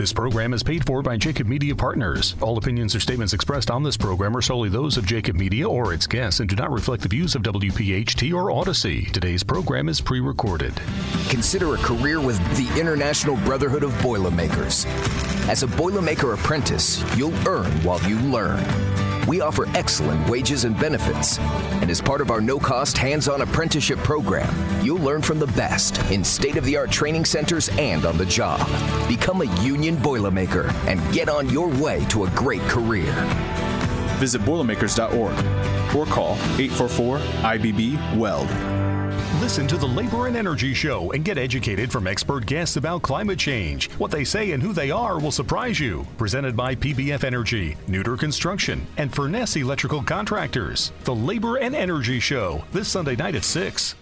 This program is paid for by Jacob Media Partners. All opinions or statements expressed on this program are solely those of Jacob Media or its guests and do not reflect the views of WPHT or Odyssey. Today's program is pre recorded. Consider a career with the International Brotherhood of Boilermakers. As a Boilermaker apprentice, you'll earn while you learn. We offer excellent wages and benefits. And as part of our no cost hands on apprenticeship program, you'll learn from the best in state of the art training centers and on the job. Become a union Boilermaker and get on your way to a great career. Visit Boilermakers.org or call 844 IBB WELD. Listen to the Labor and Energy Show and get educated from expert guests about climate change. What they say and who they are will surprise you. Presented by PBF Energy, Neuter Construction, and Furness Electrical Contractors. The Labor and Energy Show, this Sunday night at 6.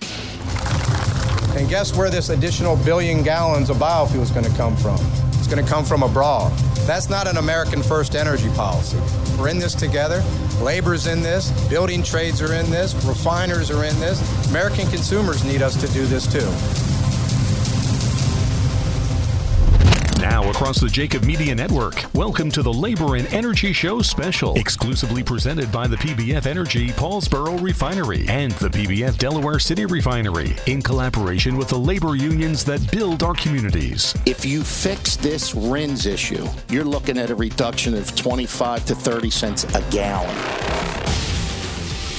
And guess where this additional billion gallons of biofuel is going to come from? It's going to come from abroad. That's not an American first energy policy. We're in this together. Labor's in this. Building trades are in this. Refiners are in this. American consumers need us to do this too. Now across the Jacob Media Network, welcome to the Labor and Energy Show special, exclusively presented by the PBF Energy Paulsboro Refinery and the PBF Delaware City Refinery in collaboration with the labor unions that build our communities. If you fix this RINs issue, you're looking at a reduction of 25 to 30 cents a gallon.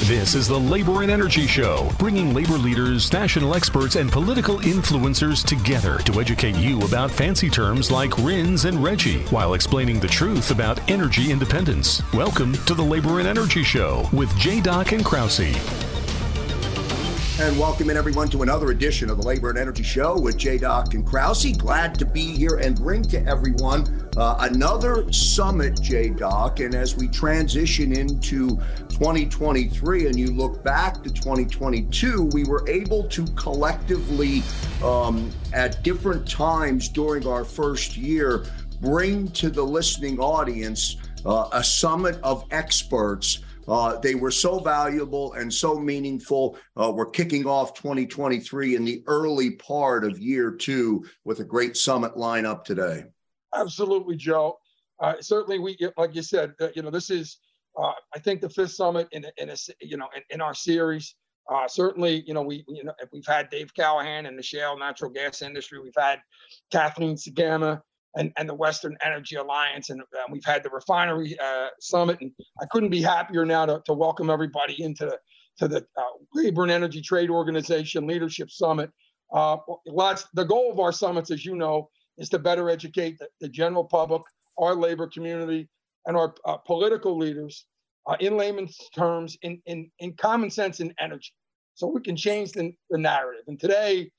This is the Labor and Energy Show, bringing labor leaders, national experts, and political influencers together to educate you about fancy terms like RINs and RGGI while explaining the truth about energy independence. Welcome to the Labor and Energy Show with J. Doc and Krause. And welcome in everyone to another edition of the Labor and Energy Show with J. Doc and Krause. Glad to be here and bring to everyone uh, another summit, J. Doc. And as we transition into 2023 and you look back to 2022, we were able to collectively, um, at different times during our first year, bring to the listening audience uh, a summit of experts uh, they were so valuable and so meaningful. Uh, we're kicking off 2023 in the early part of year two with a great summit lineup today. Absolutely, Joe. Uh, certainly, we like you said, uh, you know, this is uh, I think the fifth summit in in a you know in, in our series. Uh, certainly, you know, we you know we've had Dave Callahan and the shale natural gas industry. We've had Kathleen Sgamma and, and the Western Energy Alliance. And uh, we've had the refinery uh, summit. And I couldn't be happier now to, to welcome everybody into the, to the Labor and Energy Trade Organization Leadership Summit. Lots, the goal of our summits, as you know, is to better educate the, the general public, our labor community, and our uh, political leaders uh, in layman's terms, in, in, in common sense and energy. So we can change the, the narrative. And today,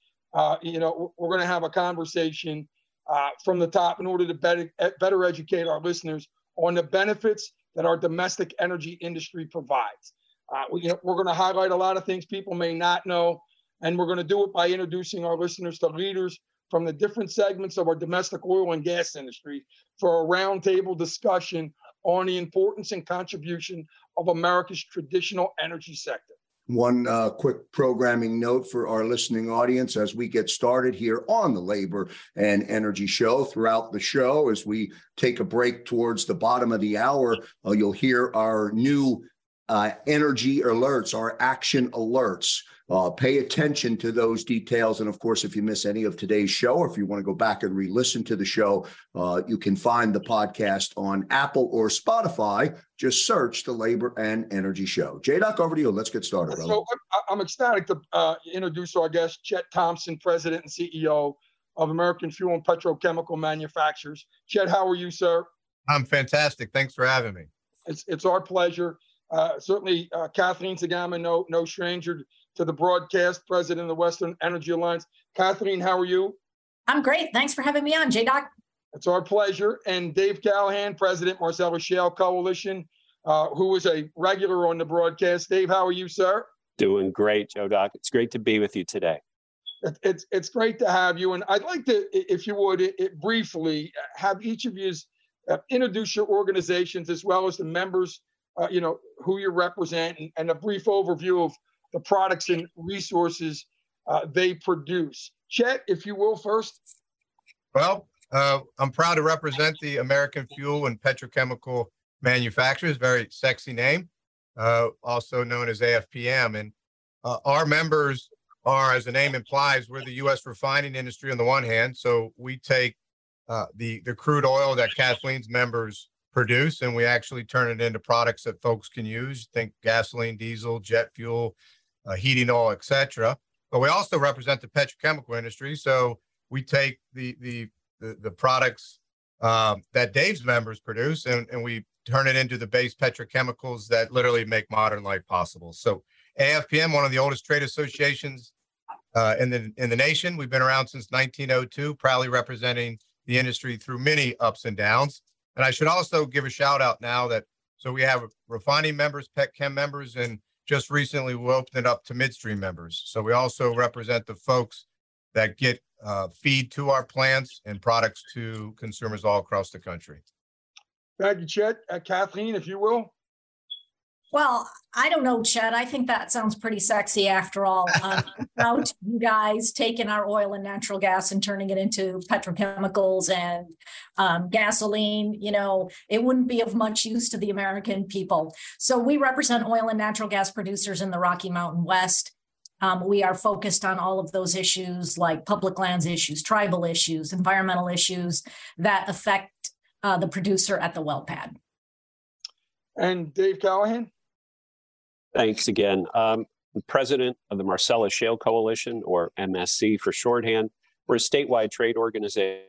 you know, we're going to have a conversation uh, from the top in order to better, better educate our listeners on the benefits that our domestic energy industry provides. Uh, we, you know, we're going to highlight a lot of things people may not know, and we're going to do it by introducing our listeners to leaders from the different segments of our domestic oil and gas industry for a roundtable discussion on the importance and contribution of America's traditional energy sector. One uh, quick programming note for our listening audience as we get started here on the Labor and Energy Show. Throughout the show, as we take a break towards the bottom of the hour, uh, you'll hear our new uh, energy alerts, our action alerts. Uh, pay attention to those details. And of course, if you miss any of today's show, or if you want to go back and re listen to the show, uh, you can find the podcast on Apple or Spotify. Just search the Labor and Energy Show. J Doc, over to you. Let's get started. Brother. So I'm ecstatic to uh, introduce our guest, Chet Thompson, President and CEO of American Fuel and Petrochemical Manufacturers. Chet, how are you, sir? I'm fantastic. Thanks for having me. It's, it's our pleasure. Uh, certainly, uh, Kathleen Sgamma, no, no stranger to the broadcast, president of the Western Energy Alliance. Kathleen, how are you? I'm great. Thanks for having me on, J Doc. It's our pleasure. And Dave Callahan, president, Marcellus Shale Coalition, uh, who was a regular on the broadcast. Dave, how are you, sir? Doing great, Joe Doc. It's great to be with you today. It, it's it's great to have you, and I'd like to, if you would, it, it briefly have each of you uh, introduce your organizations as well as the members uh, you know, who you represent and, and, a brief overview of the products and resources uh, they produce. Chet, if you will, first. Well, Uh, I'm proud to represent the American Fuel and Petrochemical Manufacturers, very sexy name, uh, also known as AFPM. And uh, our members are, as the name implies, we're the U.S. refining industry on the one hand. So we take uh, the the crude oil that Kathleen's members produce, and we actually turn it into products that folks can use. Think gasoline, diesel, jet fuel, uh, heating oil, etc. But we also represent the petrochemical industry. So we take the the the, the products um, that Dave's members produce, and, and we turn it into the base petrochemicals that literally make modern life possible. So AFPM, one of the oldest trade associations uh, in the in the nation, we've been around since 1902, proudly representing the industry through many ups and downs. And I should also give a shout out now that so we have refining members, pet chem members, and just recently we opened it up to midstream members. So we also represent the folks that get uh, feed to our plants and products to consumers all across the country. Thank you, Chet. Uh, Kathleen, if you will. Well, I don't know, Chet. I think that sounds pretty sexy after all. Um, about you guys taking our oil and natural gas and turning it into petrochemicals and um, gasoline, you know, it wouldn't be of much use to the American people. So we represent oil and natural gas producers in the Rocky Mountain West. Um, we are focused on all of those issues like public lands issues, tribal issues, environmental issues that affect uh, the producer at the well pad. And Dave Callahan? Thanks again. Um, president of the Marcellus Shale Coalition, or MSC for shorthand. We're a statewide trade organization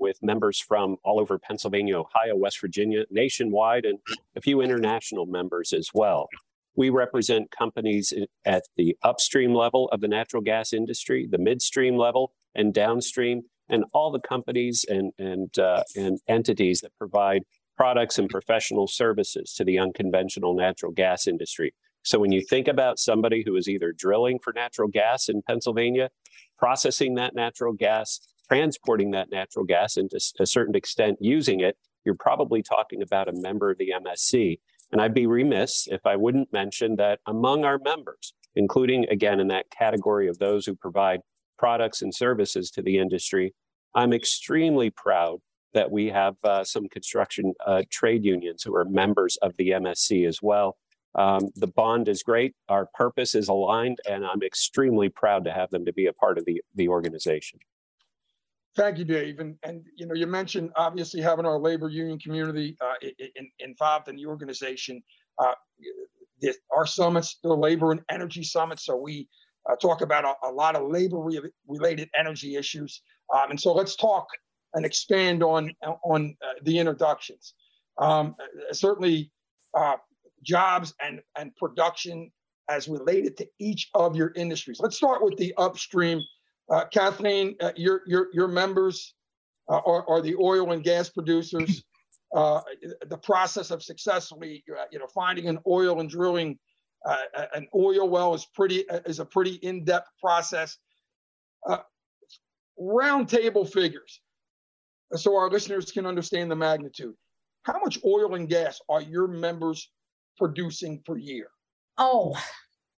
with members from all over Pennsylvania, Ohio, West Virginia, nationwide, and a few international members as well. We represent companies at the upstream level of the natural gas industry, the midstream level, and downstream, and all the companies and and uh, and entities that provide products and professional services to the unconventional natural gas industry. So when you think about somebody who is either drilling for natural gas in Pennsylvania, processing that natural gas, transporting that natural gas, and to a certain extent using it, you're probably talking about a member of the MSC. And I'd be remiss if I wouldn't mention that among our members, including again in that category of those who provide products and services to the industry, I'm extremely proud that we have uh, some construction uh, trade unions who are members of the MSC as well. Um, the bond is great. Our purpose is aligned, and I'm extremely proud to have them to be a part of the, the organization. Thank you, Dave. And, and you know, you mentioned obviously having our labor union community uh, in, involved in the organization. Uh, the, our summits, the labor and energy summits. So we uh, talk about a, a, lot of labor re- related energy issues. Um, and so let's talk and expand on on uh, the introductions. Um, certainly, uh, jobs and and production as related to each of your industries. Let's start with the upstream. Uh, Kathleen, uh, your your your members uh, are, are the oil and gas producers. Uh, the process of successfully, you know, finding an oil and drilling an oil well is pretty is a pretty in-depth process. round table figures so our listeners can understand the magnitude. How much oil and gas are your members producing per year? Oh,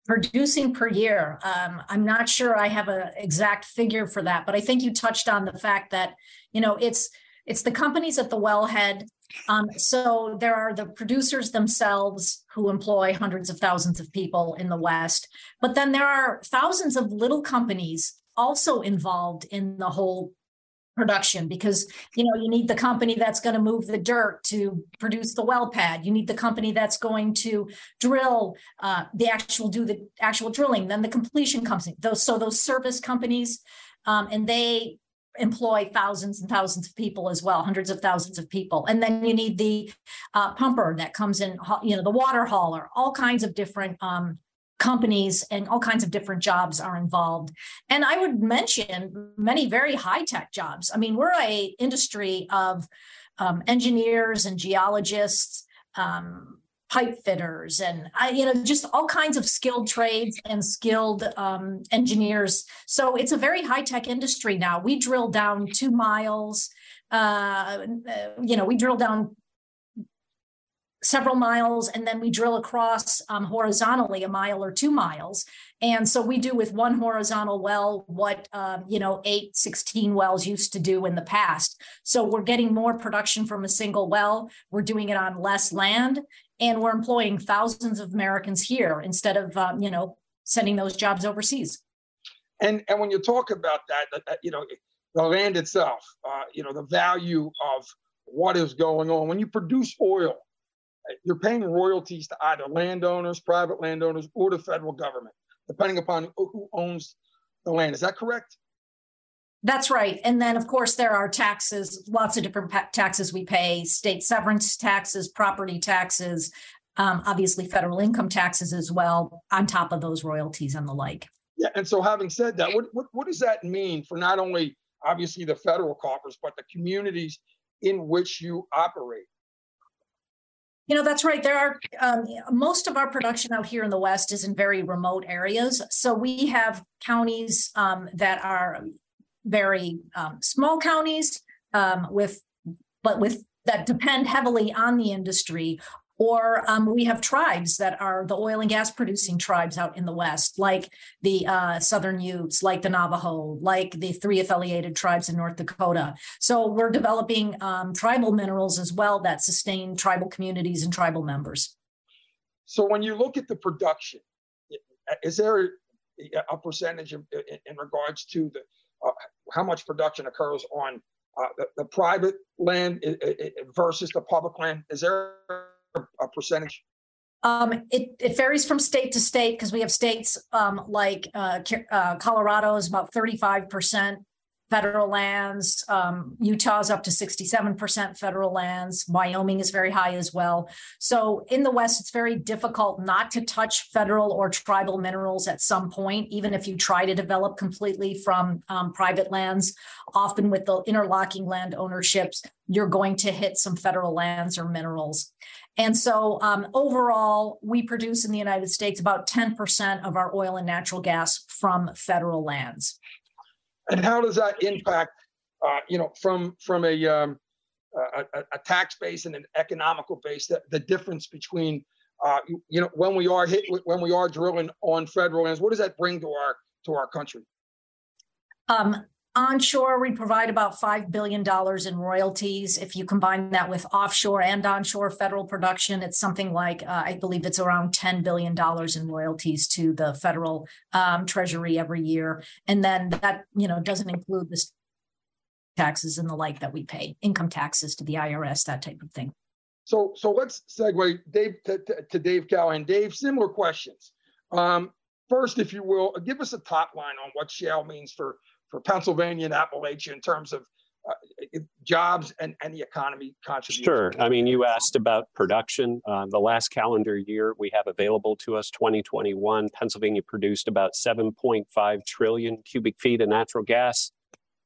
producing per year. Um, I'm not sure I have an exact figure for that, but I think you touched on the fact that you know it's it's the companies at the wellhead. Um, so there are the producers themselves who employ hundreds of thousands of people in the West, but then there are thousands of little companies also involved in the whole production because you know you need the company that's going to move the dirt to produce the well pad. You need the company that's going to drill uh, the actual do the actual drilling. Then the completion company those so those service companies um, and they employ thousands and thousands of people as well hundreds of thousands of people. And then you need the uh, pumper that comes in you know the water hauler all kinds of different um, companies and all kinds of different jobs are involved. And i would mention many very high tech jobs. I mean we're a industry of um, engineers and geologists um, pipe fitters and I, you know just all kinds of skilled trades and skilled um, engineers. So it's a very high tech industry now. We drill down two miles uh, you know we drill down several miles and then we drill across um, horizontally a mile or two miles. And so we do with one horizontal well what um, you know 8 16 wells used to do in the past. So we're getting more production from a single well. We're doing it on less land and we're employing thousands of americans here instead of um, you know sending those jobs overseas. And and when you talk about that, that you know the land itself uh, you know the value of what is going on when you produce oil you're paying royalties to either landowners, private landowners, or the federal government, depending upon who owns the land. Is that correct? That's right. And then, of course, there are taxes, lots of different taxes we pay state severance taxes, property taxes, um, obviously federal income taxes as well, on top of those royalties and the like. Yeah. And so, having said that, what, what, what does that mean for not only obviously the federal coffers, but the communities in which you operate? You know, that's right. There are um, most of our production out here in the West is in very remote areas. So we have counties um, that are very um, small counties um, with, but with that depend heavily on the industry or um, we have tribes that are the oil and gas producing tribes out in the West, like the uh, Southern Utes, like the Navajo, like the three affiliated tribes in North Dakota. So we're developing um, tribal minerals as well that sustain tribal communities and tribal members. So when you look at the production, is there a percentage in, in regards to the uh, how much production occurs on uh, the, the, private land versus the public land? Is there a percentage? Um, it, it varies from state to state because we have states um, like uh, uh, Colorado is about 35% federal lands. Um, Utah's up to 67% federal lands. Wyoming is very high as well. So in the West, it's very difficult not to touch federal or tribal minerals at some point, even if you try to develop completely from um, private lands. Often with the interlocking land ownerships, you're going to hit some federal lands or minerals. And so um, overall, we produce in the United States about 10% of our oil and natural gas from federal lands. And how does that impact, uh, you know, from from a, um, a, a tax base and an economical base, the, the difference between, uh, you, you know, when we are hit when we are drilling on federal lands, what does that bring to our to our country? Um, Onshore, we provide about $5 billion in royalties. If you combine that with offshore and onshore federal production, it's something like, uh, I believe it's around $10 billion in royalties to the federal um, treasury every year. And then that, you know, doesn't include the taxes and the like that we pay, income taxes to the IRS, that type of thing. So, so let's segue Dave to, to, to Dave Callahan. Dave, similar questions. Um, first, if you will, give us a top line on what shale means for for Pennsylvania and Appalachia in terms of uh, jobs and, and the economy contribution? Sure. I mean, you asked about production. Uh, the last calendar year we have available to us, 2021, Pennsylvania produced about 7.5 trillion cubic feet of natural gas.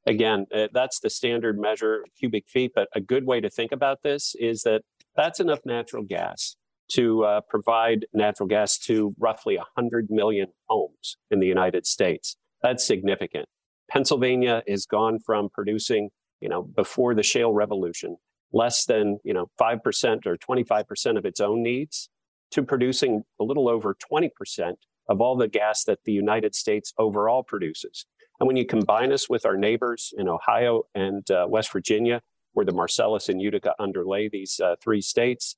Again, uh, that's the standard measure cubic feet, but a good way to think about this is that that's enough natural gas to uh, provide natural gas to roughly 100 million homes in the United States. That's significant. Pennsylvania has gone from producing, you know, before the shale revolution, less than, you know, 5% or 25% of its own needs to producing a little over 20% of all the gas that the United States overall produces. And when you combine us with our neighbors in Ohio and uh, West Virginia, where the Marcellus and Utica underlay these uh, three states,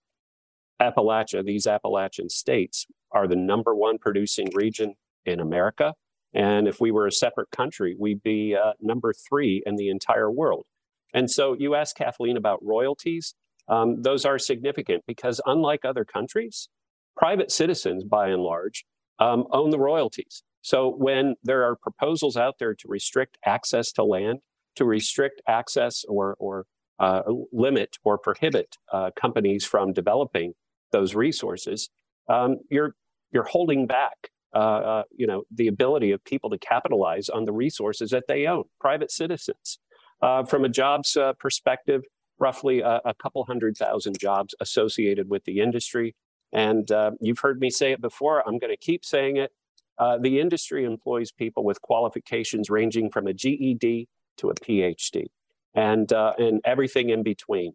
Appalachia, these Appalachian states are the number one producing region in America. And if we were a separate country, we'd be uh, number three in the entire world. And so you asked Kathleen about royalties. Um, those are significant because, unlike other countries, private citizens, by and large, um, own the royalties. So when there are proposals out there to restrict access to land, to restrict access or, or uh, limit or prohibit uh, companies from developing those resources, um, you're you're holding back uh, uh, you know, the ability of people to capitalize on the resources that they own, private citizens. Uh, from a jobs uh, perspective, roughly a, a, couple hundred thousand jobs associated with the industry. And uh, you've heard me say it before, I'm going to keep saying it. Uh, the industry employs people with qualifications ranging from a GED to a PhD and, and everything in between.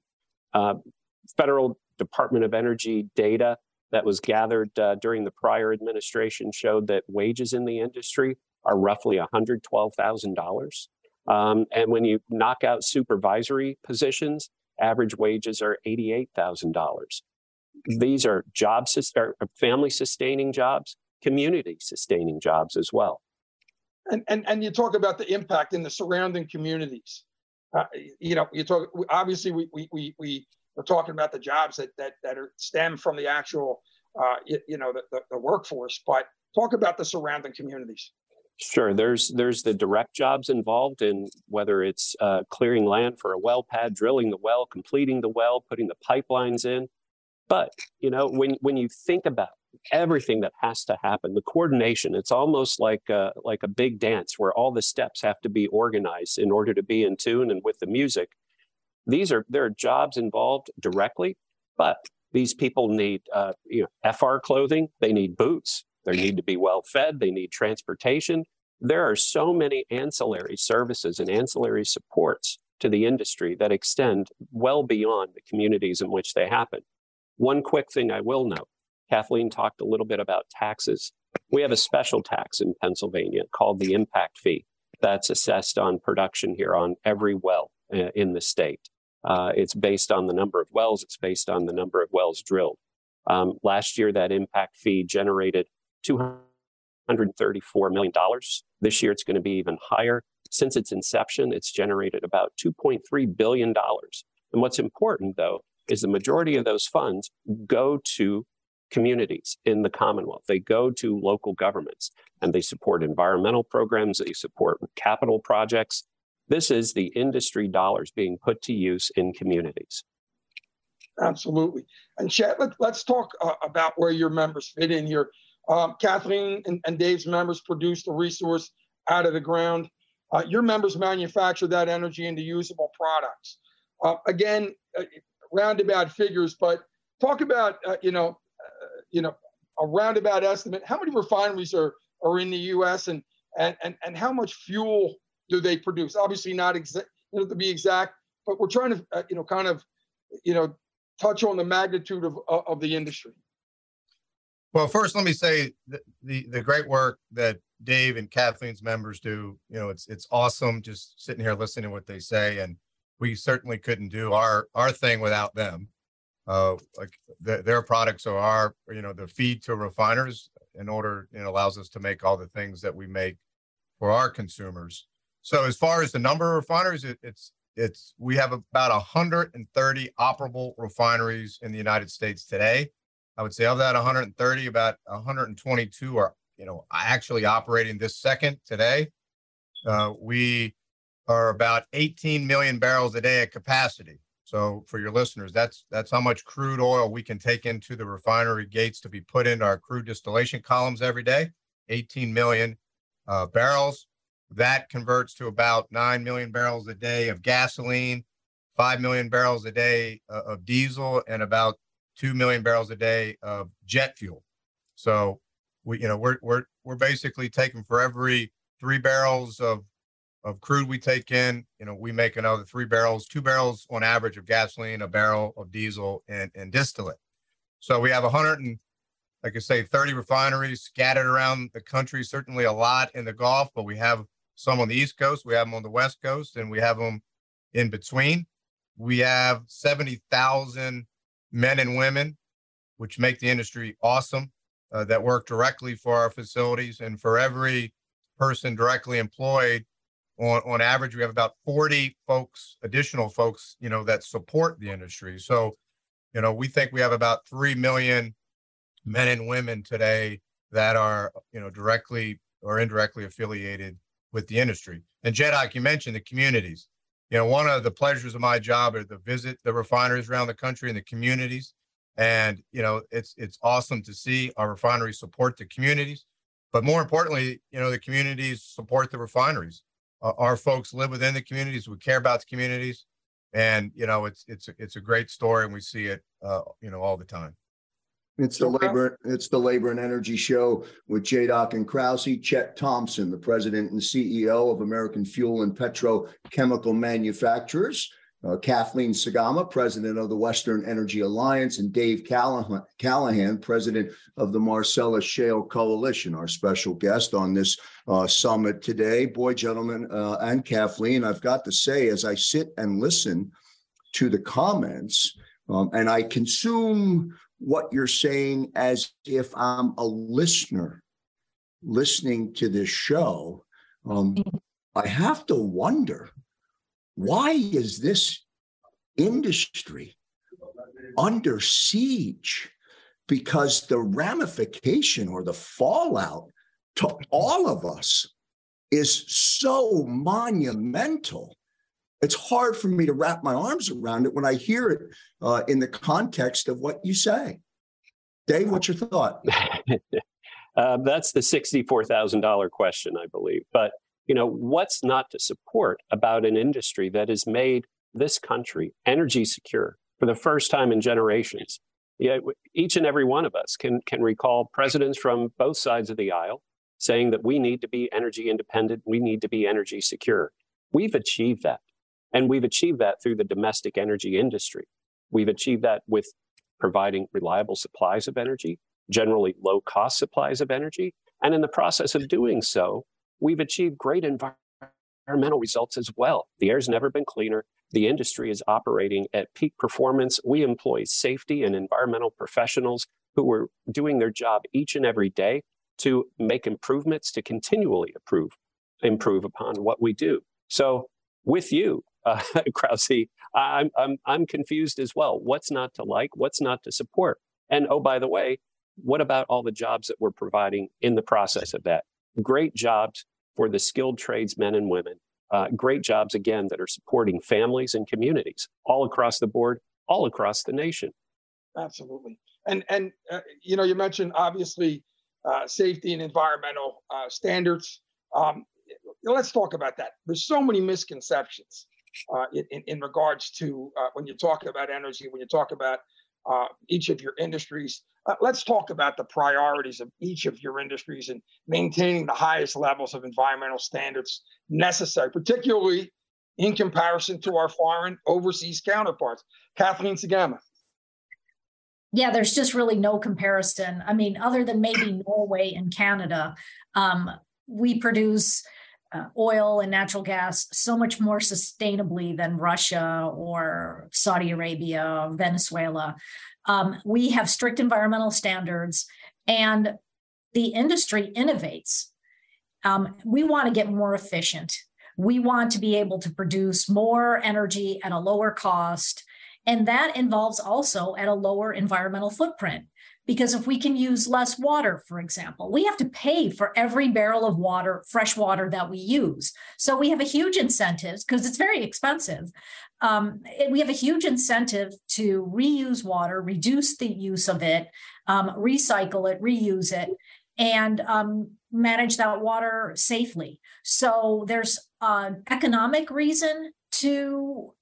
federal Department of Energy data that was gathered uh, during the prior administration showed that wages in the industry are roughly $112,000. Um, and when you knock out supervisory positions, average wages are $88,000. These are job family sustaining jobs, community sustaining jobs as well. And, and, and you talk about the impact in the surrounding communities. Uh, you know, you talk, obviously we, we, we, we are talking about the jobs that, that, that are stem from the actual, uh, you, you, know, the, the, the workforce, but talk about the surrounding communities. Sure. There's there's the direct jobs involved in whether it's uh, clearing land for a well pad, drilling the well, completing the well, putting the pipelines in. But you know, when when you think about everything that has to happen, the coordination, it's almost like a, like a big dance where all the steps have to be organized in order to be in tune and with the music. These are there are jobs involved directly, but these people need uh, you know FR clothing, they need boots, they need to be well fed, they need transportation. There are so many ancillary services and ancillary supports to the industry that extend well beyond the communities in which they happen. One quick thing I will note Kathleen talked a little bit about taxes. We have a special tax in Pennsylvania called the impact fee that's assessed on production here on every well uh, in the state. Uh, it's based on the number of wells, it's based on the number of wells drilled. Um, last year, that impact fee generated $234 million. This year, it's going to be even higher. Since its inception, it's generated about $2.3 billion. And what's important, though, is the majority of those funds go to communities in the Commonwealth. They go to local governments and they support environmental programs, they support capital projects. This is the industry dollars being put to use in communities. Absolutely. And Chet, let, us talk uh, about where your members fit in here. Um, Kathleen and, and, Dave's members produce the resource out of the ground. Uh, your members manufacture that energy into usable products. Uh, again, uh, roundabout figures, but talk about uh, you know, uh, you know, a roundabout estimate. How many refineries are are in the U.S. and and and, and how much fuel do they produce? Obviously, not exact, you know, to be exact, but we're trying to uh, you know, kind of, you know, touch on the magnitude of of the industry. Well, first, let me say the, the, the great work that Dave and Kathleen's members do. You know, it's it's awesome just sitting here listening to what they say, and we certainly couldn't do our our thing without them. Uh, like the, their products are our you know the feed to refiners in order it allows us to make all the things that we make for our consumers. So as far as the number of refineries, it, it's it's we have about 130 operable refineries in the United States today. I would say of that 130, about 122 are you know actually operating this second today. Uh, we are about 18 million barrels a day at capacity. So for your listeners, that's that's how much crude oil we can take into the refinery gates to be put into our crude distillation columns every day. 18 million uh, barrels. That converts to about 9 million barrels a day of gasoline, 5 million barrels a day uh, of diesel, and about 2 million barrels a day of jet fuel. So we, you know, we're, we're, we're basically taking for every three barrels of, of crude we take in, you know, we make another three barrels, two barrels on average of gasoline, a barrel of diesel and, and distillate. So we have 100 and, like I say, 30 refineries scattered around the country, certainly a lot in the Gulf, but we have some on the East Coast, we have them on the West Coast, and we have them in between. We have 70,000 men and women, which make the industry awesome, uh, that work directly for our facilities. And for every person directly employed, on, on average, we have about 40 folks, additional folks, you know, that support the industry. So, you know, we think we have about 3 million men and women today that are, you know, directly or indirectly affiliated with the industry. And J. Doc, you mentioned the communities you know, one of the pleasures of my job is to visit the refineries around the country and the communities. And, you know, it's it's awesome to see our refineries support the communities. But more importantly, you know, the communities support the refineries. Uh, our folks live within the communities. We care about the communities. And, you know, it's it's it's a great story and we see it uh, you know, all the time. It's the labor. It's the labor and energy show with Doc and Krause. Chet Thompson, the president and CEO of American Fuel and Petrochemical Manufacturers, uh, Kathleen Sgamma, president of the Western Energy Alliance, and Dave Callahan, Callahan, president of the Marcellus Shale Coalition, our special guest on this uh, summit today. Boy, gentlemen, uh, and Kathleen, I've got to say, as I sit and listen to the comments, um, and I consume what you're saying as if I'm a listener listening to this show, um, I have to wonder why is this industry under siege? Because the ramification or the fallout to all of us is so monumental. It's hard for me to wrap my arms around it when I hear it uh, in the context of what you say. Dave, what's your thought? uh, that's the $64,000 question, I believe. But you know, what's not to support about an industry that has made this country energy secure for the first time in generations? Yeah, each and every one of us can can recall presidents from both sides of the aisle saying that we need to be energy independent, we need to be energy secure. We've achieved that. And we've achieved that through the domestic energy industry. We've achieved that with providing reliable supplies of energy, generally low cost supplies of energy. And in the process of doing so, we've achieved great environmental results as well. The air's never been cleaner. The industry is operating at peak performance. We employ safety and environmental professionals who are doing their job each and every day to make improvements to continually improve improve upon what we do. So with you, uh, Krause, I'm, I'm, I'm confused as well. What's not to like? What's not to support? And oh, by the way, what about all the jobs that we're providing in the process of that? Great jobs for the skilled tradesmen and women. Uh, great jobs, again, that are supporting families and communities all across the board, all across the nation. Absolutely. And, and uh, you know, you mentioned obviously uh, safety and environmental uh, standards. Um, let's talk about that. There's so many misconceptions uh, in, in, regards to uh, when you talk about energy, when you talk about each of your industries. Uh, let's talk about the priorities of each of your industries and maintaining the highest levels of environmental standards necessary, particularly in comparison to our foreign overseas counterparts. Kathleen Sgamma. Yeah, there's just really no comparison. I mean, other than maybe Norway and Canada, um, we produce uh, oil and natural gas so much more sustainably than Russia or Saudi Arabia, or Venezuela. Um, we have strict environmental standards, and the industry innovates. Um, we want to get more efficient. We want to be able to produce more energy at a lower cost. And that involves also at a lower environmental footprint. Because if we can use less water, for example, we have to pay for every barrel of water, fresh water that we use. So we have a huge incentive because it's very expensive. Um, we have a huge incentive to reuse water, reduce the use of it, um, recycle it, reuse it, and um, manage that water safely. So there's an economic reason to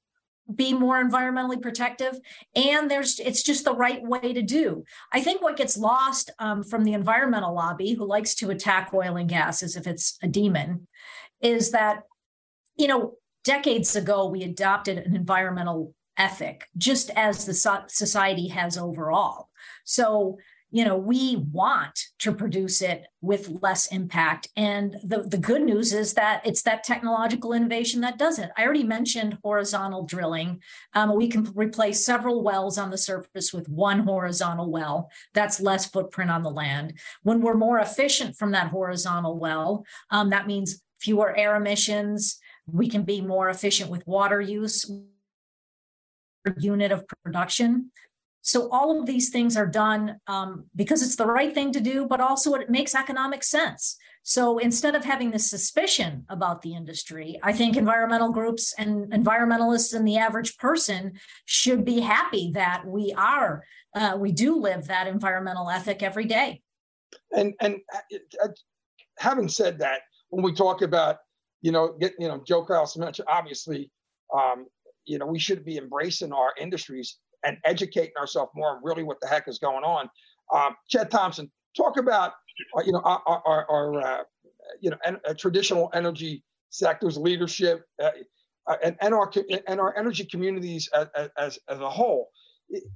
be more environmentally protective and there's it's just the right way to do. I think what gets lost um, from the environmental lobby who likes to attack oil and gas as if it's a demon is that you know decades ago we adopted an environmental ethic just as the so- society has overall. So you know we want to produce it with less impact. And the, the good news is that it's that technological innovation that does it. I already mentioned horizontal drilling. Um, we can replace several wells on the surface with one horizontal well. That's less footprint on the land. When we're more efficient from that horizontal well um, that means fewer air emissions. We can be more efficient with water use per unit of production so all of these things are done um, because it's the right thing to do, but also it makes economic sense. So instead of having this suspicion about the industry, I think environmental groups and environmentalists and the average person should be happy that we are uh, we do live that environmental ethic every day. And and uh, uh having said that, when we talk about you know get you know Joe Krause mentioned obviously um, you know we should be embracing our industries and educating ourselves more on really what the heck is going on. Um, Chet Thompson, talk about uh, you know our, our, our uh, you know en- uh, traditional energy sectors leadership. Uh, uh, and, and our and our energy communities as, as, as a whole.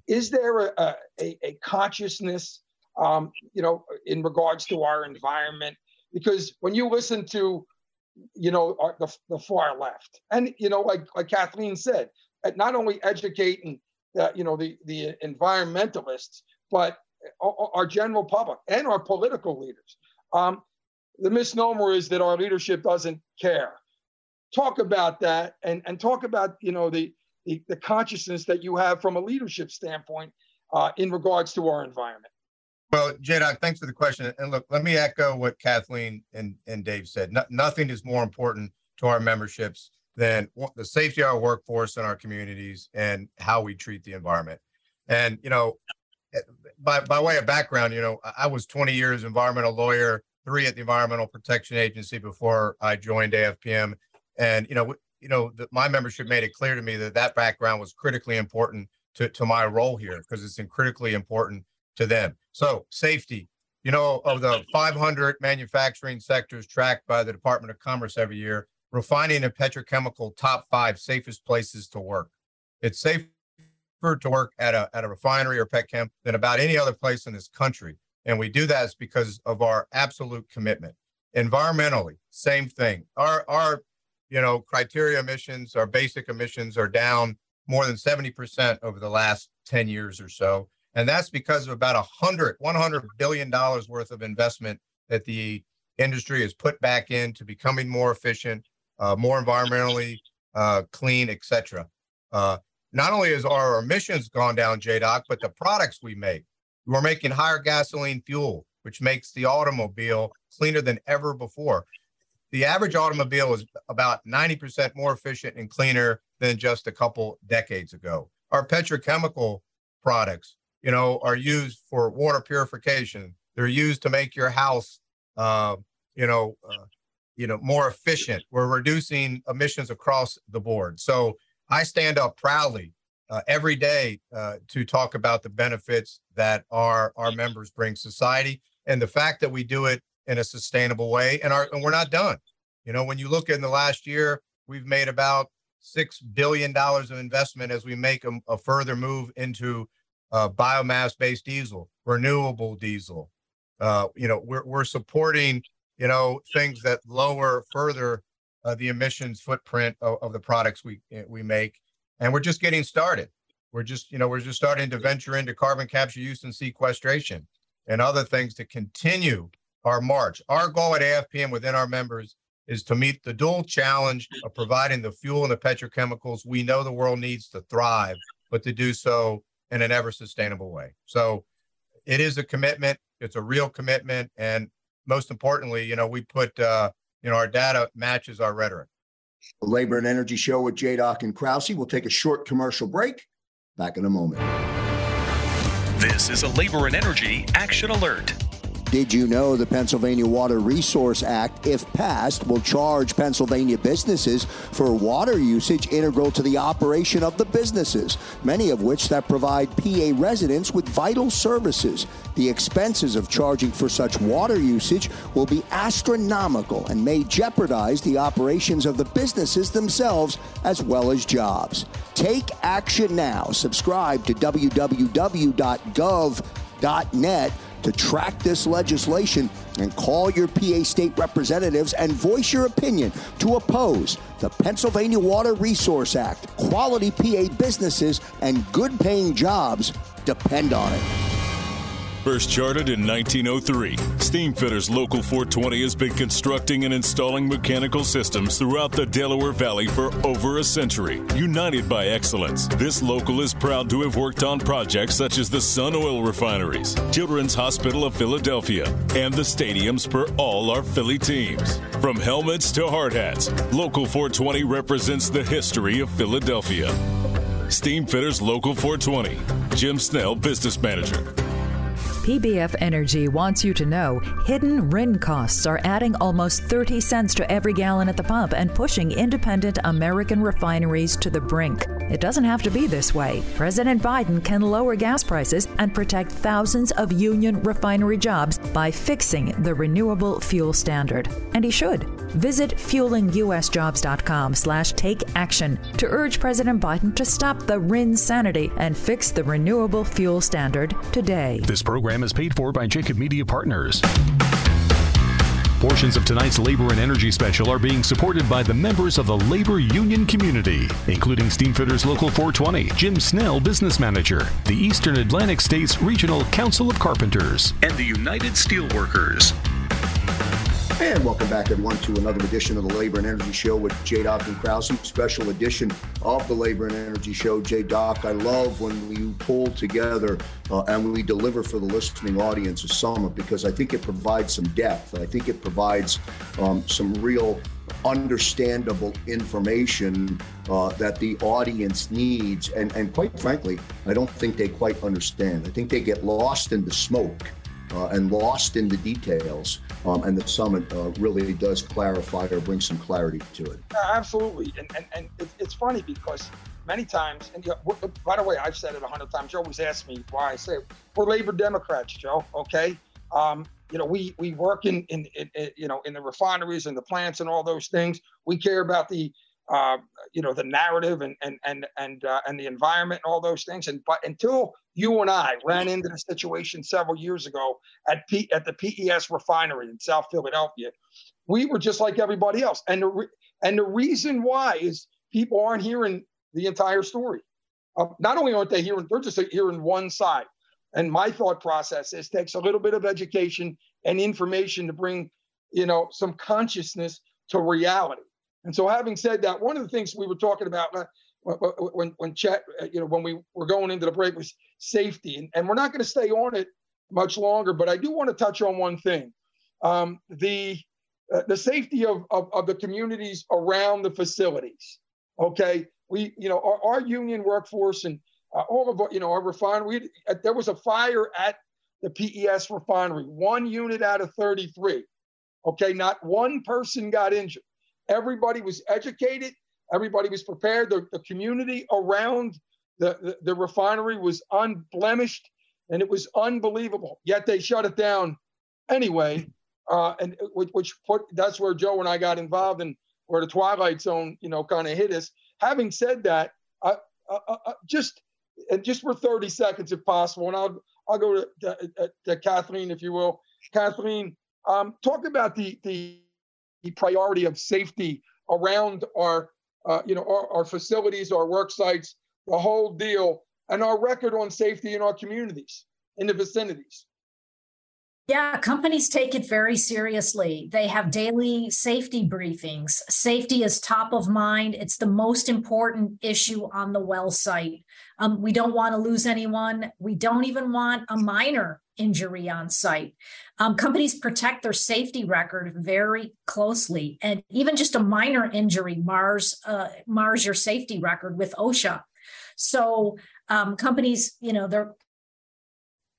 Is there a, a, a consciousness, um, you know, in regards to our environment? Because when you listen to, you know, the, the far left, and you know, like like Kathleen said, not only educating, uh, you know, the the environmentalists, but our general public and our political leaders. Um, the misnomer is that our leadership doesn't care talk about that and, and talk about, you know, the, the, the consciousness that you have from a leadership standpoint uh, in regards to our environment. Well, J-Doc, thanks for the question. And look, let me echo what Kathleen and, and Dave said. No, nothing is more important to our memberships than the safety of our workforce and our communities and how we treat the environment. And, you know, eh, by, by way of background, you know, I was 20 years environmental lawyer, three at the Environmental Protection Agency before I joined AFPM. And you know, you know, the, my membership made it clear to me that that background was critically important to, to my role here because it's critically important to them. So safety, you know, of the 500 manufacturing sectors tracked by the Department of Commerce every year, refining and petrochemical top five safest places to work. It's safer to work at a, at a refinery or petchem than about any other place in this country. And we do that because of our absolute commitment. Environmentally, same thing. Our, our you know, criteria emissions, our basic emissions are down more than 70% over the last 10 years or so. And that's because of about 100, 100 billion dollars worth of investment that the industry has put back into becoming more efficient, uh, more environmentally uh, clean, etc. Uh, not only has our emissions gone down, JDoc, but the products we make. We're making higher gasoline fuel, which makes the automobile cleaner than ever before the average automobile is about 90% more efficient and cleaner than just a couple decades ago. Our petrochemical products, you know, are used for water purification. They're used to make your house, uh, you know, uh, you know, more efficient. We're reducing emissions across the board. So I stand up proudly uh, every day uh, to talk about the benefits that our our members bring society, and the fact that we do it in a sustainable way. And our and we're not done. You know, when you look in the last year, we've made about six billion dollars of investment as we make a, a further move into uh, biomass-based diesel, renewable diesel. Uh, you know, we're we're supporting you know things that lower further uh, the emissions footprint of, of the products we eh, we make, and we're just getting started. We're just you know we're just starting to venture into carbon capture use and sequestration and other things to continue our march. Our goal at AFPM within our members is to meet the dual challenge of providing the fuel and the petrochemicals we know the world needs to thrive, but to do so in an ever sustainable way. So it is a commitment. It's a real commitment. And most importantly, you know, we put, uh, you know, our data matches our rhetoric. The Labor and Energy Show with Doc and Krause. We'll take a short commercial break. Back in a moment. This is a Labor and Energy Action Alert. Did you know the Pennsylvania Water Resource Act, if passed, will charge Pennsylvania businesses for water usage integral to the operation of the businesses, many of which that provide PA residents with vital services. The expenses of charging for such water usage will be astronomical and may jeopardize the operations of the businesses themselves as well as jobs. Take action now. Subscribe to www.gov.net to track this legislation and call your PA state representatives and voice your opinion to oppose the Pennsylvania Water Resource Act. Quality PA businesses and good paying jobs depend on it. First chartered in 1903, Steamfitters Local 420 has been constructing and installing mechanical systems throughout the Delaware Valley for over a century. United by excellence, this local is proud to have worked on projects such as the Sun Oil Refineries, Children's Hospital of Philadelphia, and the stadiums for all our Philly teams. From helmets to hard hats, Local 420 represents the history of Philadelphia. Steamfitters Local 420, Jim Snell, Business Manager. PBF Energy wants you to know hidden RIN costs are adding almost 30 cents to every gallon at the pump and pushing independent American refineries to the brink. It doesn't have to be this way. President Biden can lower gas prices and protect thousands of union refinery jobs by fixing the renewable fuel standard. And he should. Visit fuelingus.jobs.com slash take action to urge President Biden to stop the RIN sanity and fix the renewable fuel standard today. This program is paid for by Jacob Media Partners. Portions of tonight's labor and energy special are being supported by the members of the labor union community, including Steamfitters Local 420, Jim Snell, business manager, the Eastern Atlantic States Regional Council of Carpenters, and the United Steelworkers. And welcome back, everyone, to another edition of the Labor and Energy Show with J. Doc and Krause. Special edition of the Labor and Energy Show. J. Doc, I love when we pull together uh, and we deliver for the listening audience a summit because I think it provides some depth. I think it provides um, some real understandable information uh, that the audience needs. And, and quite frankly, I don't think they quite understand. I think they get lost in the smoke uh, and lost in the details. Um, and the summit uh, really does clarify or bring some clarity to it. absolutely. And, and, and it's funny because many times, and you know, by the way, I've said it a hundred times. Joe always asks me why I say it. we're labor Democrats, Joe. Okay. Um, you know, we we work in, in, in, in you know in the refineries and the plants and all those things. We care about the uh, you know the narrative and and and and uh, and the environment and all those things. And but until you and I ran into the situation several years ago at P, at the PES refinery in South Philadelphia, we were just like everybody else. And the re- and the reason why is people aren't hearing the entire story. Uh, not only aren't they hearing, they're just hearing one side. And my thought process is takes a little bit of education and information to bring, you know, some consciousness to reality. And so, having said that, one of the things we were talking about when when Chet, uh, you know, when we were going into the break was safety, and, and we're not going to stay on it much longer, but I do want to touch on one thing: um, the uh, the safety of, of, of the communities around the facilities. Okay, we you know our, our union workforce and uh, all of you know our refinery. Uh, there was a fire at the PES refinery, one unit out of 33. Okay, not one person got injured. Everybody was educated. Everybody was prepared. The, the community around the, the, the refinery was unblemished and it was unbelievable. Yet they shut it down anyway. Uh, and which, put that's where Joe and I got involved and where the twilight zone, you know, kind of hit us. Having said that, uh, uh, uh, just and just for 30 seconds, if possible, and I'll I'll go to, to, to Kathleen, if you will. Kathleen, um, talk about the, the the priority of safety around our, uh, you know, our, our facilities, our work sites, the whole deal, and our record on safety in our communities, in the vicinities. Yeah, companies take it very seriously. They have daily safety briefings. Safety is top of mind. It's the most important issue on the well site. Um, we don't want to lose anyone. We don't even want a minor injury on site. Um, companies protect their safety record very closely, and even just a minor injury mars uh, mars your safety record with OSHA. So um, companies, you know, they're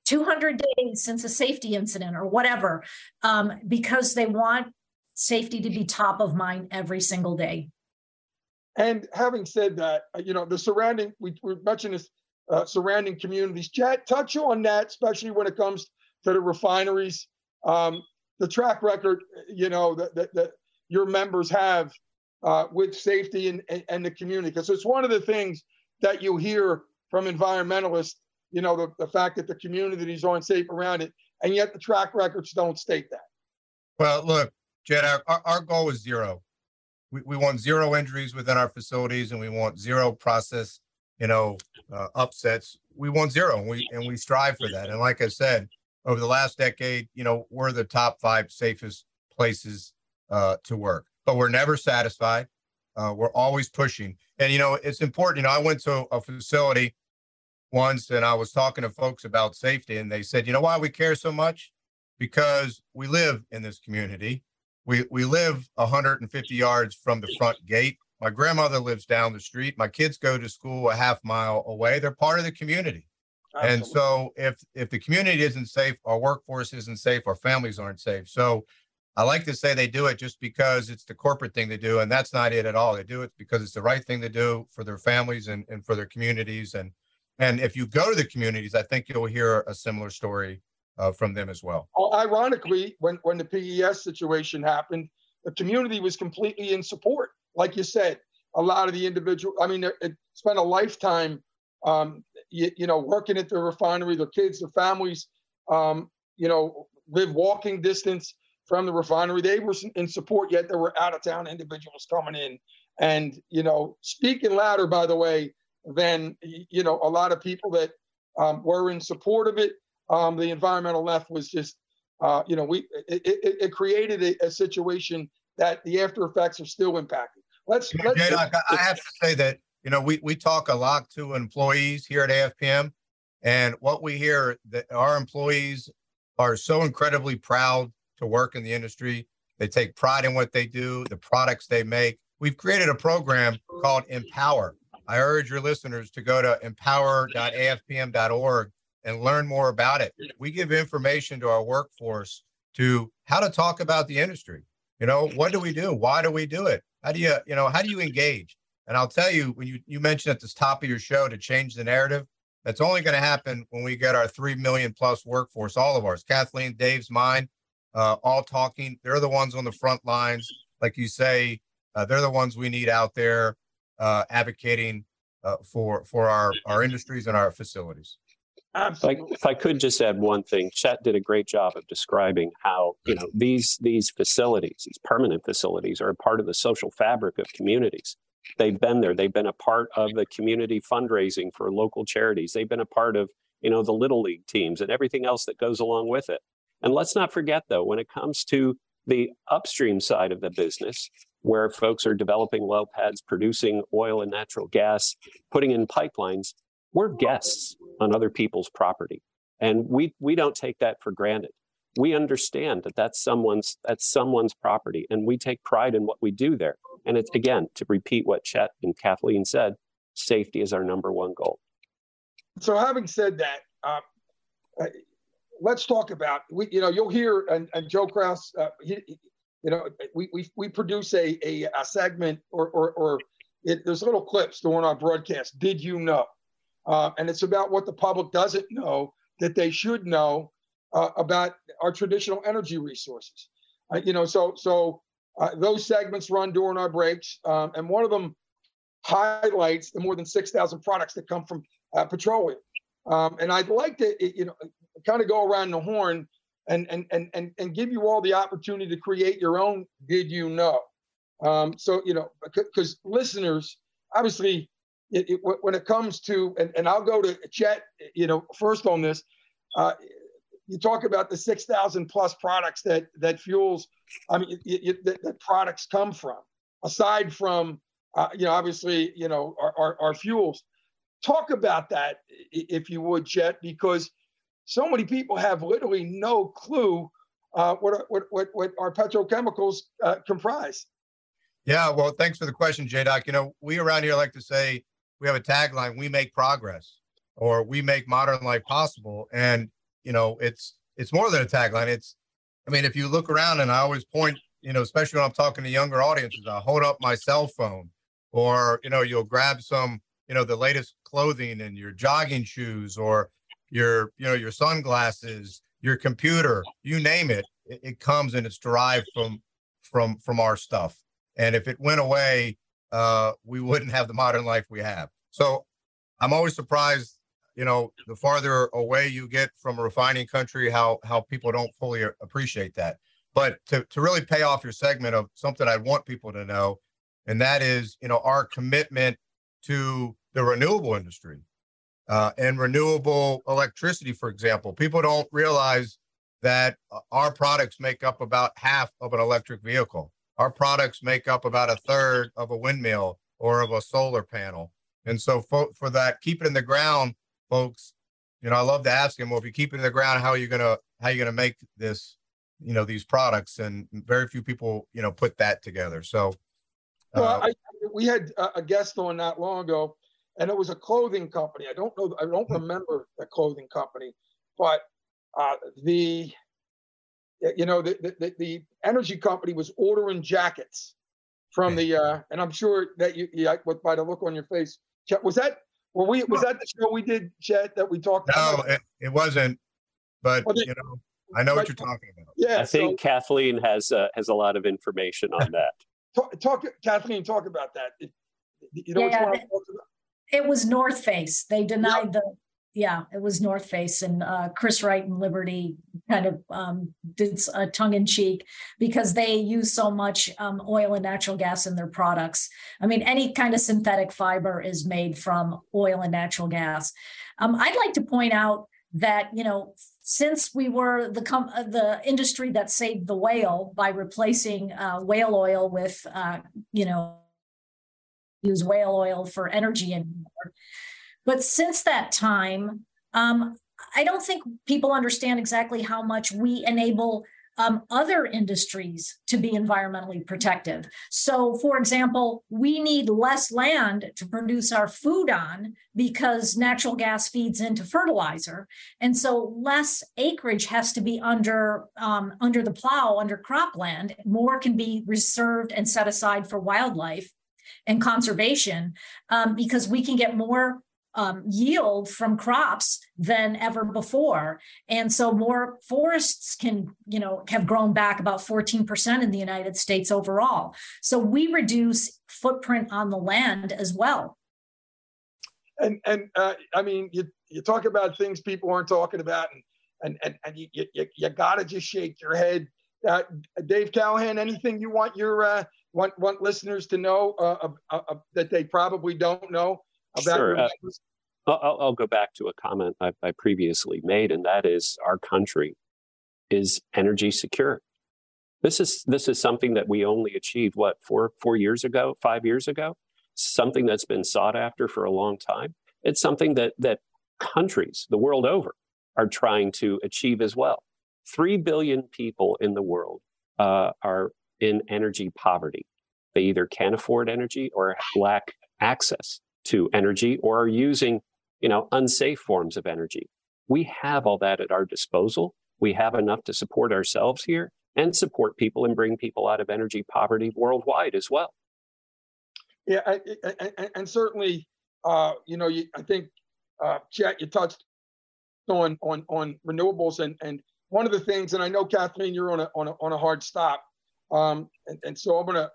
200 days since a safety incident or whatever, um, because they want safety to be top of mind every single day. And having said that, uh, you know, the surrounding, we, we mentioned this, uh, surrounding communities. Chet, touch on that, especially when it comes to the refineries. Um, the track record, you know, that, that, that your members have uh, with safety and, and, and the community. Because it's one of the things that you hear from environmentalists you know, the, the fact that the communities aren't safe around it, and yet the track records don't state that. Well, look, Jed, our, our goal is zero. We, we want zero injuries within our facilities, and we want zero process, you know, uh, upsets. We want zero, and we and we strive for that. And like I said, over the last decade, you know, we're the top five safest places uh, to work, but we're never satisfied. Uh, we're always pushing, and you know, it's important. You know, I went to a facility once and I was talking to folks about safety, and they said, you know why we care so much? Because we live in this community. We we live 150 yards from the front gate. My grandmother lives down the street. My kids go to school a half mile away. They're part of the community. Absolutely. And so if if the community isn't safe, our workforce isn't safe, our families aren't safe. So I like to say they do it just because it's the corporate thing to do, and that's not it at all. They do it because it's the right thing to do for their families and, and for their communities. And and if you go to the communities, I think you'll hear a similar story uh, from them as well. well. Ironically, when when the PES situation happened, the community was completely in support. Like you said, a lot of the individual, I mean, it spent a lifetime, um, you, you, know, working at the refinery, their kids, their families, um, you know, live walking distance from the refinery. They were in support, yet there were out of town individuals coming in. And, you know, speaking louder, by the way, than, you know, a lot of people that um, were in support of it. Um, the environmental left was just, uh, you know, we it, it, it created a, a, situation that the after effects are still impacting. Let's, let's I have to say that, you know, we, we talk a lot to employees here at AFPM. And what we hear that our employees are so incredibly proud to work in the industry. They take pride in what they do, the products they make. We've created a program called Empower. I urge your listeners to go to empower.afpm.org and learn more about it. We give information to our workforce to how to talk about the industry. You know, what do we do? Why do we do it? How do you, you know, how do you engage? And I'll tell you, when you, you mentioned at the top of your show to change the narrative, that's only going to happen when we get our 3 million plus workforce, all of ours, Kathleen, Dave's, mine, uh, all talking. They're the ones on the front lines. Like you say, uh, they're the ones we need out there uh, advocating uh, for, for our, our industries and our facilities. Absolutely. If I, if I could just add one thing, Chet did a great job of describing how you know these these facilities, these permanent facilities, are a part of the social fabric of communities. They've been there. They've been a part of the community fundraising for local charities. They've been a part of you know the little league teams and everything else that goes along with it. And let's not forget though, when it comes to the upstream side of the business, where folks are developing well pads, producing oil and natural gas, putting in pipelines, we're guests on other people's property. And we, we don't take that for granted. We understand that that's someone's, that's someone's property, and we take pride in what we do there. And it's, again, to repeat what Chet and Kathleen said, safety is our number one goal. So, having said that, uh, let's talk about we. You know, you'll hear and, and Joe Kraus. Uh, he, you know, we we, we produce a, a, a segment or or, or it, there's little clips during our broadcast. Did you know? Uh, and it's about what the public doesn't know that they should know uh, about our traditional energy resources. Uh, you know, so so uh, those segments run during our breaks, um, and one of them highlights the more than 6,000 products that come from uh, petroleum. Um, and I'd like to, you know, kind of go around the horn and and and and and give you all the opportunity to create your own. Did you know? Um, so you know, because listeners, obviously, it, it, when it comes to, and, and I'll go to Chet, you know, first on this. Uh, you talk about the 6,000 plus products that that fuels, I mean, that, that, products come from, aside from, uh, you know, obviously, you know, our, our, our, fuels. Talk about that, if you would, Chet, because so many people have literally no clue uh, what, what, what, what our petrochemicals uh, comprise. Yeah, well, thanks for the question, J Doc. You know, we around here like to say we have a tagline: "We make progress," or "We make modern life possible." And you know, it's it's more than a tagline. It's, I mean, if you look around, and I always point, you know, especially when I'm talking to younger audiences, I hold up my cell phone, or you know, you'll grab some, you know, the latest clothing and your jogging shoes, or your, you know, your sunglasses, your computer, you name it, it, it comes and it's derived from from from our stuff. And if it went away, uh, we wouldn't have the modern life we have. So I'm always surprised, you know, the farther away you get from a refining country, how how people don't fully appreciate that. But to, to really pay off your segment of something I want people to know, and that is, you know, our commitment to the renewable industry uh, and renewable electricity, for example. People don't realize that uh, our products make up about half of an electric vehicle. Our products make up about a third of a windmill or of a solar panel. And so for, for that, keep it in the ground, folks. You know, I love to ask them, well, if you keep it in the ground, how are you gonna how are you gonna make this, you know, these products? And very few people, you know, put that together. So, uh, well, I, we had a guest on not long ago, and it was a clothing company. I don't know, I don't hmm. remember the clothing company, but uh, the you know, the, the, the energy company was ordering jackets from the, uh, and I'm sure that you, yeah, what by the look on your face, was that, were we, was that the show we did, Chet, that we talked no, about? No, it, it wasn't, but well, they, you know. I know what you're talking about. Yeah, I think so, Kathleen has uh, has a lot of information on that. talk, talk, Kathleen, talk about that. You know yeah, it, it was North Face. They denied yep. the yeah, it was North Face, and uh, Chris Wright and Liberty kind of um, did a tongue in cheek because they use so much um, oil and natural gas in their products. I mean, any kind of synthetic fiber is made from oil and natural gas. Um, I'd like to point out that you know since we were the com- uh, the industry that saved the whale by replacing uh, whale oil with uh, you know use whale oil for energy anymore but since that time, um, I don't think people understand exactly how much we enable um, other industries to be environmentally protective. So, for example, we need less land to produce our food on because natural gas feeds into fertilizer, and so less acreage has to be under um, under the plow, under cropland. More can be reserved and set aside for wildlife and conservation um, because we can get more um, yield from crops than ever before. And so more forests can, you know, have grown back about 14% in the United States overall. So we reduce footprint on the land as well. And, and uh, I mean, you, you talk about things people aren't talking about and, and, and, and you, you, you got to just shake your head. Uh, Dave Callahan, anything you want your uh, want want listeners to know uh, that they probably don't know sure. Uh, I'll, I'll, go back to a comment I, I previously made, and that is our country is energy secure. This is this is something that we only achieved what four four years ago, five years ago. Something that's been sought after for a long time. It's something that that countries the world over are trying to achieve as well. Three billion people in the world uh, are in energy poverty. They either can't afford energy or lack access to energy or are using you know unsafe forms of energy. We have all that at our disposal. We have enough to support ourselves here and support people and bring people out of energy poverty worldwide as well. Yeah and, and certainly uh, you know you, i think uh, Chet you touched on on on renewables and and one of the things and i know kathleen you're on a on a, on a hard stop um, and, and so i'm going to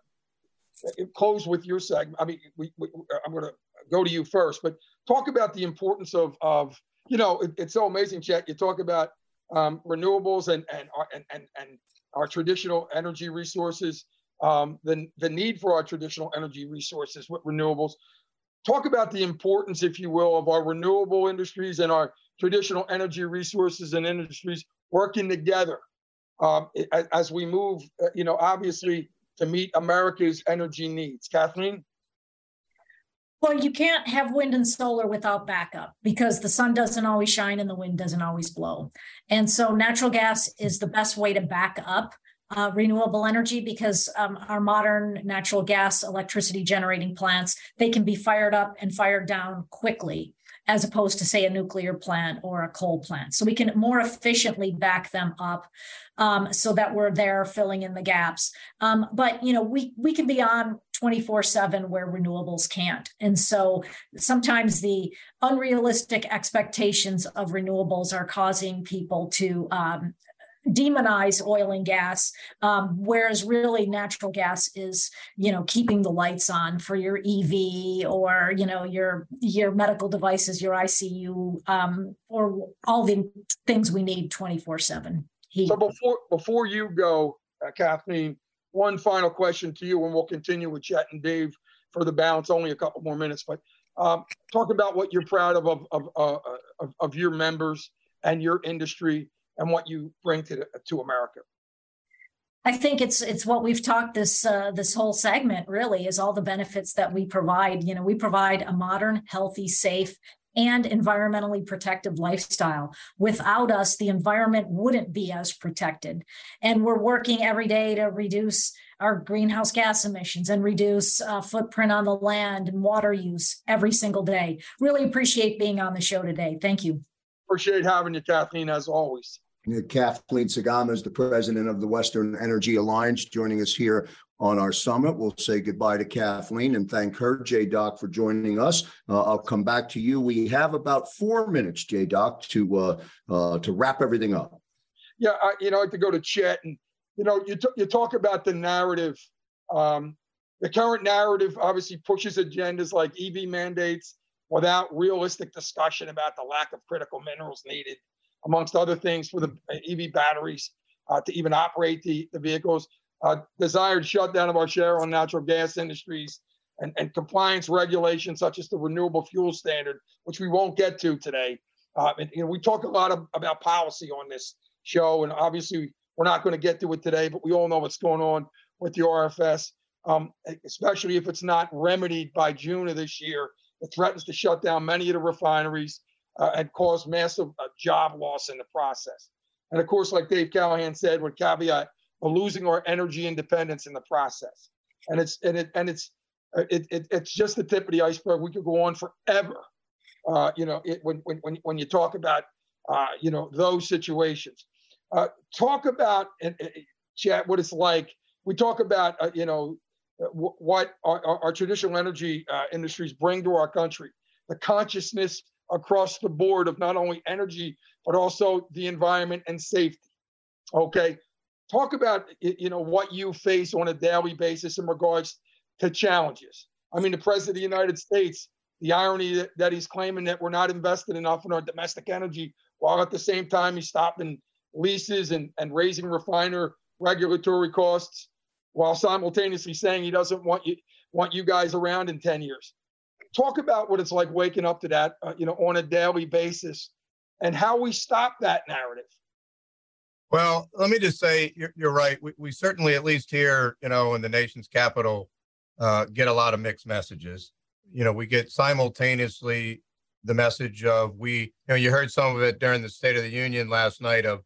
close with your segment i mean we, we i'm going to go to you first, but talk about the importance of, of you know, it, it's so amazing, Chet. You talk about um, renewables and, and, and, and, and our traditional energy resources, um, the, the need for our traditional energy resources with renewables. Talk about the importance, if you will, of our renewable industries and our traditional energy resources and industries working together um, as we move, uh, you know, obviously to meet America's energy needs. Kathleen? Well, you can't have wind and solar without backup because the sun doesn't always shine and the wind doesn't always blow. And so natural gas is the best way to back up uh, renewable energy because um, our modern natural gas electricity generating plants they can be fired up and fired down quickly as opposed to say a nuclear plant or a coal plant so we can more efficiently back them up um, so that we're there filling in the gaps um, but you know we we can be on 24 7 where renewables can't. And so sometimes the unrealistic expectations of renewables are causing people to um, demonize oil and gas um, whereas really natural gas is you know keeping the lights on for your ev or you know your your medical devices your icu um, or all the things we need 24 7 so before before you go uh, kathleen one final question to you, and we'll continue with Chet and Dave for the balance. Only a couple more minutes, but um, talk about what you're proud of of, of, uh, of, of your members and your industry and what you bring to to America. I think it's it's what we've talked this uh, this whole segment really is all the benefits that we provide. You know, we provide a modern, healthy, safe, and environmentally protective lifestyle. Without us, the environment wouldn't be as protected. And we're working every day to reduce our greenhouse gas emissions and reduce uh, footprint on the land and water use every single day. Really appreciate being on the show today. Thank you. Appreciate having you, Kathleen, as always. Kathleen Sgamma is the president of the Western Energy Alliance, joining us here on our summit. We'll say goodbye to Kathleen and thank her, J Doc, for joining us. Uh, I'll come back to you. We have about four minutes, J Doc, to uh, uh, to wrap everything up. yeah, I, you know, I like to go to Chet and you know, you t- you talk about the narrative. Um, the current narrative obviously pushes agendas like EV mandates without realistic discussion about the lack of critical minerals needed, amongst other things, for the EV batteries uh, to even operate the, the vehicles. Uh, desired shutdown of our shale on natural gas industries and, and compliance regulations such as the renewable fuel standard, which we won't get to today. Uh, and, you know, we talk a lot of, about policy on this show, and obviously we're not going to get to it today, but we all know what's going on with the RFS, um, especially if it's not remedied by June of this year. It threatens to shut down many of the refineries uh, and cause massive uh, job loss in the process. And of course, like Dave Callahan said, with caveat, we're losing our energy independence in the process. And it's and it and it's uh, it, it it's just the tip of the iceberg. We could go on forever. Uh, you know, it, when when when you talk about uh, you know those situations. Uh, talk about and Chet what it's like. We talk about uh, you know what our, our, our, traditional energy uh, industries bring to our country, the consciousness across the board of not only energy but also the environment and safety. Okay, talk about you know what you face on a daily basis in regards to challenges. I mean, the president of the United States. The irony that, he's claiming that we're not invested enough in our domestic energy, while at the same time he's stopping leases and, and raising refiner regulatory costs while simultaneously saying he doesn't want you want you guys around in 10 years talk about what it's like waking up to that uh, you know on a daily basis and how we stop that narrative. Well let me just say you're, you're right. We, we certainly at least here you know in the nation's capital uh, get a lot of mixed messages. You know we get simultaneously the message of we you know you heard some of it during the state of the union last night of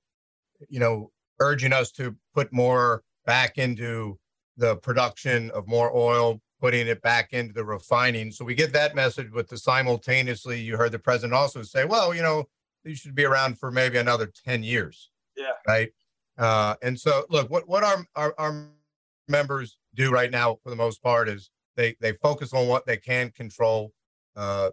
you know, urging us to put more back into the production of more oil, putting it back into the refining. So we get that message, but the simultaneously, you heard the president also say, well, you know, these should be around for maybe another 10 years. Yeah. Right. Uh, and so, look, what, what our, our, our members do right now, for the most part, is they, they focus on what they can control. Uh,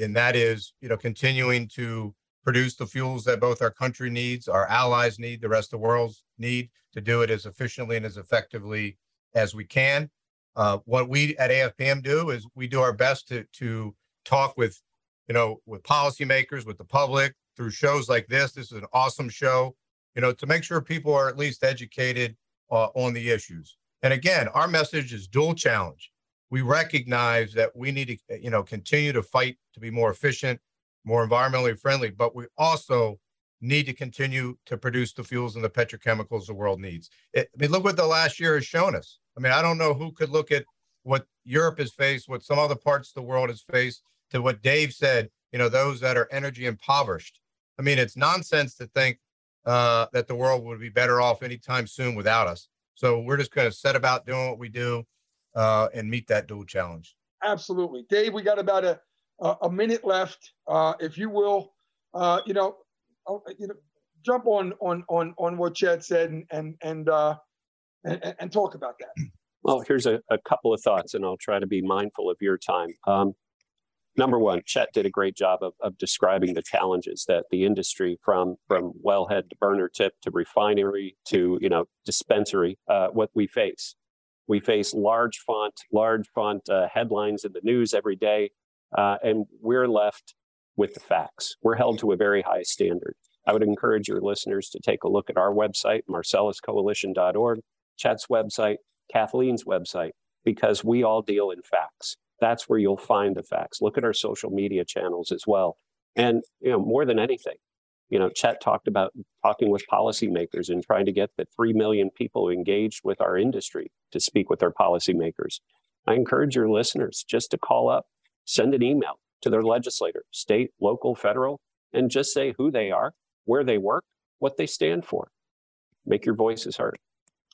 and that is, you know, continuing to produce the fuels that both our country needs, our allies need, the rest of the world need to do it as efficiently and as effectively as we can. Uh, what we at AFPM do is we do our best to to talk with, you know, with policymakers, with the public through shows like this. This is an awesome show, you know, to make sure people are at least educated uh, on the issues. And again, our message is dual challenge. We recognize that we need to, you know, continue to fight to be more efficient, more environmentally friendly, but we also need to continue to produce the fuels and the petrochemicals the world needs. It, I mean, look what the last year has shown us. I mean, I don't know who could look at what Europe has faced, what some other parts of the world has faced, to what Dave said, you know, those that are energy impoverished. I mean, it's nonsense to think uh, that the world would be better off anytime soon without us. So we're just going to set about doing what we do uh, and meet that dual challenge. Absolutely. Dave, we got about a a minute left, uh, if you will. Uh, you know, uh, you know, jump on on on on what Chet said and and and uh, and, and talk about that. Well, here's a, a, couple of thoughts, and I'll try to be mindful of your time. Um, number one, Chet did a great job of, of describing the challenges that the industry, from from wellhead to burner tip to refinery to you know dispensary, uh, what we face. We face large font, large font uh, headlines in the news every day uh, and we're left with the facts. We're held to a very high standard. I would encourage your listeners to take a look at our website, marcelluscoalition.org, Chet's website, Kathleen's website, because we all deal in facts. That's where you'll find the facts. Look at our social media channels as well. And you know, more than anything, you know, Chet talked about talking with policymakers and trying to get the 3 million people engaged with our industry to speak with our policymakers. I encourage your listeners just to call up send an email to their legislator, state, local, federal, and just say who they are, where they work, what they stand for. Make your voices heard.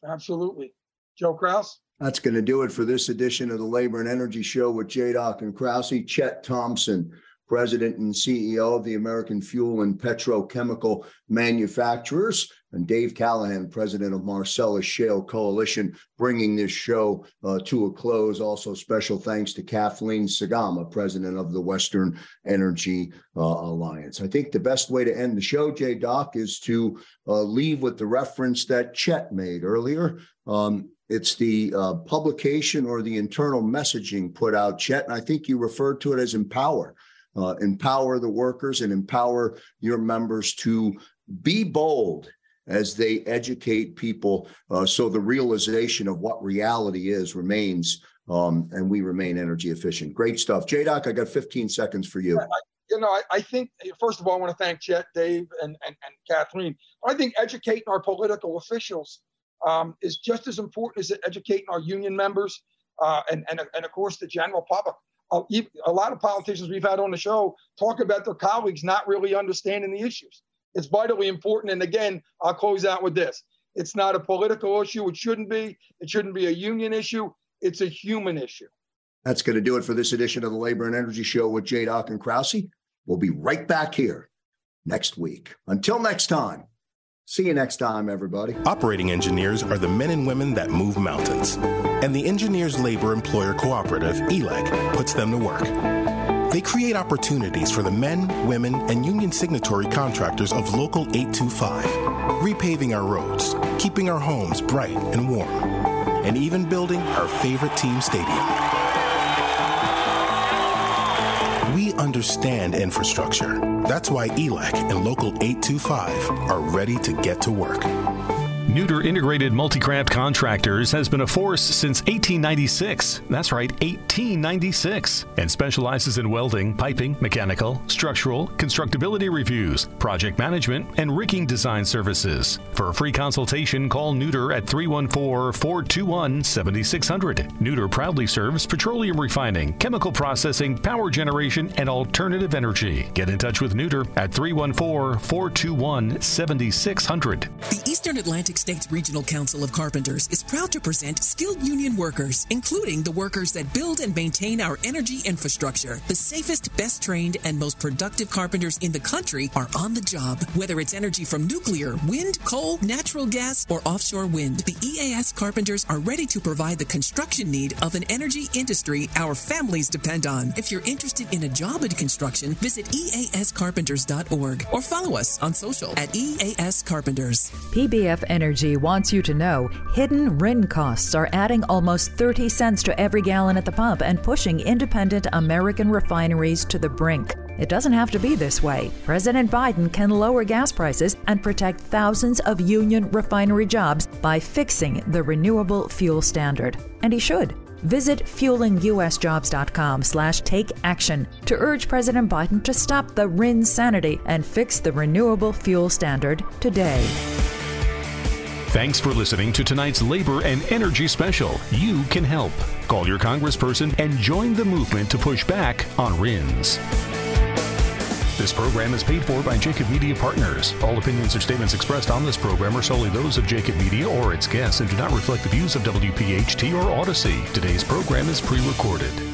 Absolutely. Joe Kraus? That's going to do it for this edition of the Labor and Energy Show with J. Doc and Krause. Chet Thompson, President and CEO of the American Fuel and Petrochemical Manufacturers. And Dave Callahan, president of Marcellus Shale Coalition, bringing this show uh, to a close. Also, special thanks to Kathleen Sgamma, president of the Western Energy uh, Alliance. I think the best way to end the show, Jay Doc, is to uh, leave with the reference that Chet made earlier. Um, it's the uh, publication or the internal messaging put out, Chet, and I think you referred to it as empower. Uh, empower the workers and empower your members to be bold as they educate people uh, so the realization of what reality is remains um, and we remain energy efficient. Great stuff. JDoc, I got 15 seconds for you. you know, I, I, think, first of all, I want to thank Chet, Dave, and, and, and Kathleen. I think educating our political officials um, is just as important as educating our union members uh, and, and, and, of course, the general public. Uh, a lot of politicians we've had on the show talk about their colleagues not really understanding the issues. It's vitally important. And again, I'll close out with this. It's not a political issue. It shouldn't be. It shouldn't be a union issue. It's a human issue. That's going to do it for this edition of the Labor and Energy Show with J. Doc and Krause. We'll be right back here next week. Until next time, see you next time, everybody. Operating engineers are the men and women that move mountains. And the Engineers Labor Employer Cooperative, ELEC, puts them to work. They create opportunities for the men, women, and union signatory contractors of Local 825, repaving our roads, keeping our homes bright and warm, and even building our favorite team stadium. We understand infrastructure. That's why ELEC and Local 825 are ready to get to work. Nooter Integrated Multicraft Contractors has been a force since 1896. That's right, 1896. And specializes in welding, piping, mechanical, structural, constructability reviews, project management, and rigging design services. For a free consultation, call Nooter at 314 421 7600. Nooter proudly serves petroleum refining, chemical processing, power generation, and alternative energy. Get in touch with Nooter at 314 421 7600. The Eastern Atlantic States Regional Council of Carpenters is proud to present skilled union workers, including the workers that build and maintain our energy infrastructure. The safest, best trained, and most productive carpenters in the country are on the job. Whether it's energy from nuclear, wind, coal, natural gas, or offshore wind, the EAS carpenters are ready to provide the construction need of an energy industry our families depend on. If you're interested in a job in construction, visit eascarpenters.org or follow us on social at EAS Carpenters. PBF Energy Energy wants you to know hidden RIN costs are adding almost 30 cents to every gallon at the pump and pushing independent American refineries to the brink. It doesn't have to be this way. President Biden can lower gas prices and protect thousands of union refinery jobs by fixing the renewable fuel standard. And he should. Visit fuelingusjobs.com slash take action to urge President Biden to stop the RIN sanity and fix the renewable fuel standard today. Thanks for listening to tonight's Labor and Energy Special. You can help. Call your congressperson and join the movement to push back on RINs. This program is paid for by Jacob Media Partners. All opinions or statements expressed on this program are solely those of Jacob Media or its guests and do not reflect the views of WPHT or Odyssey. Today's program is pre recorded.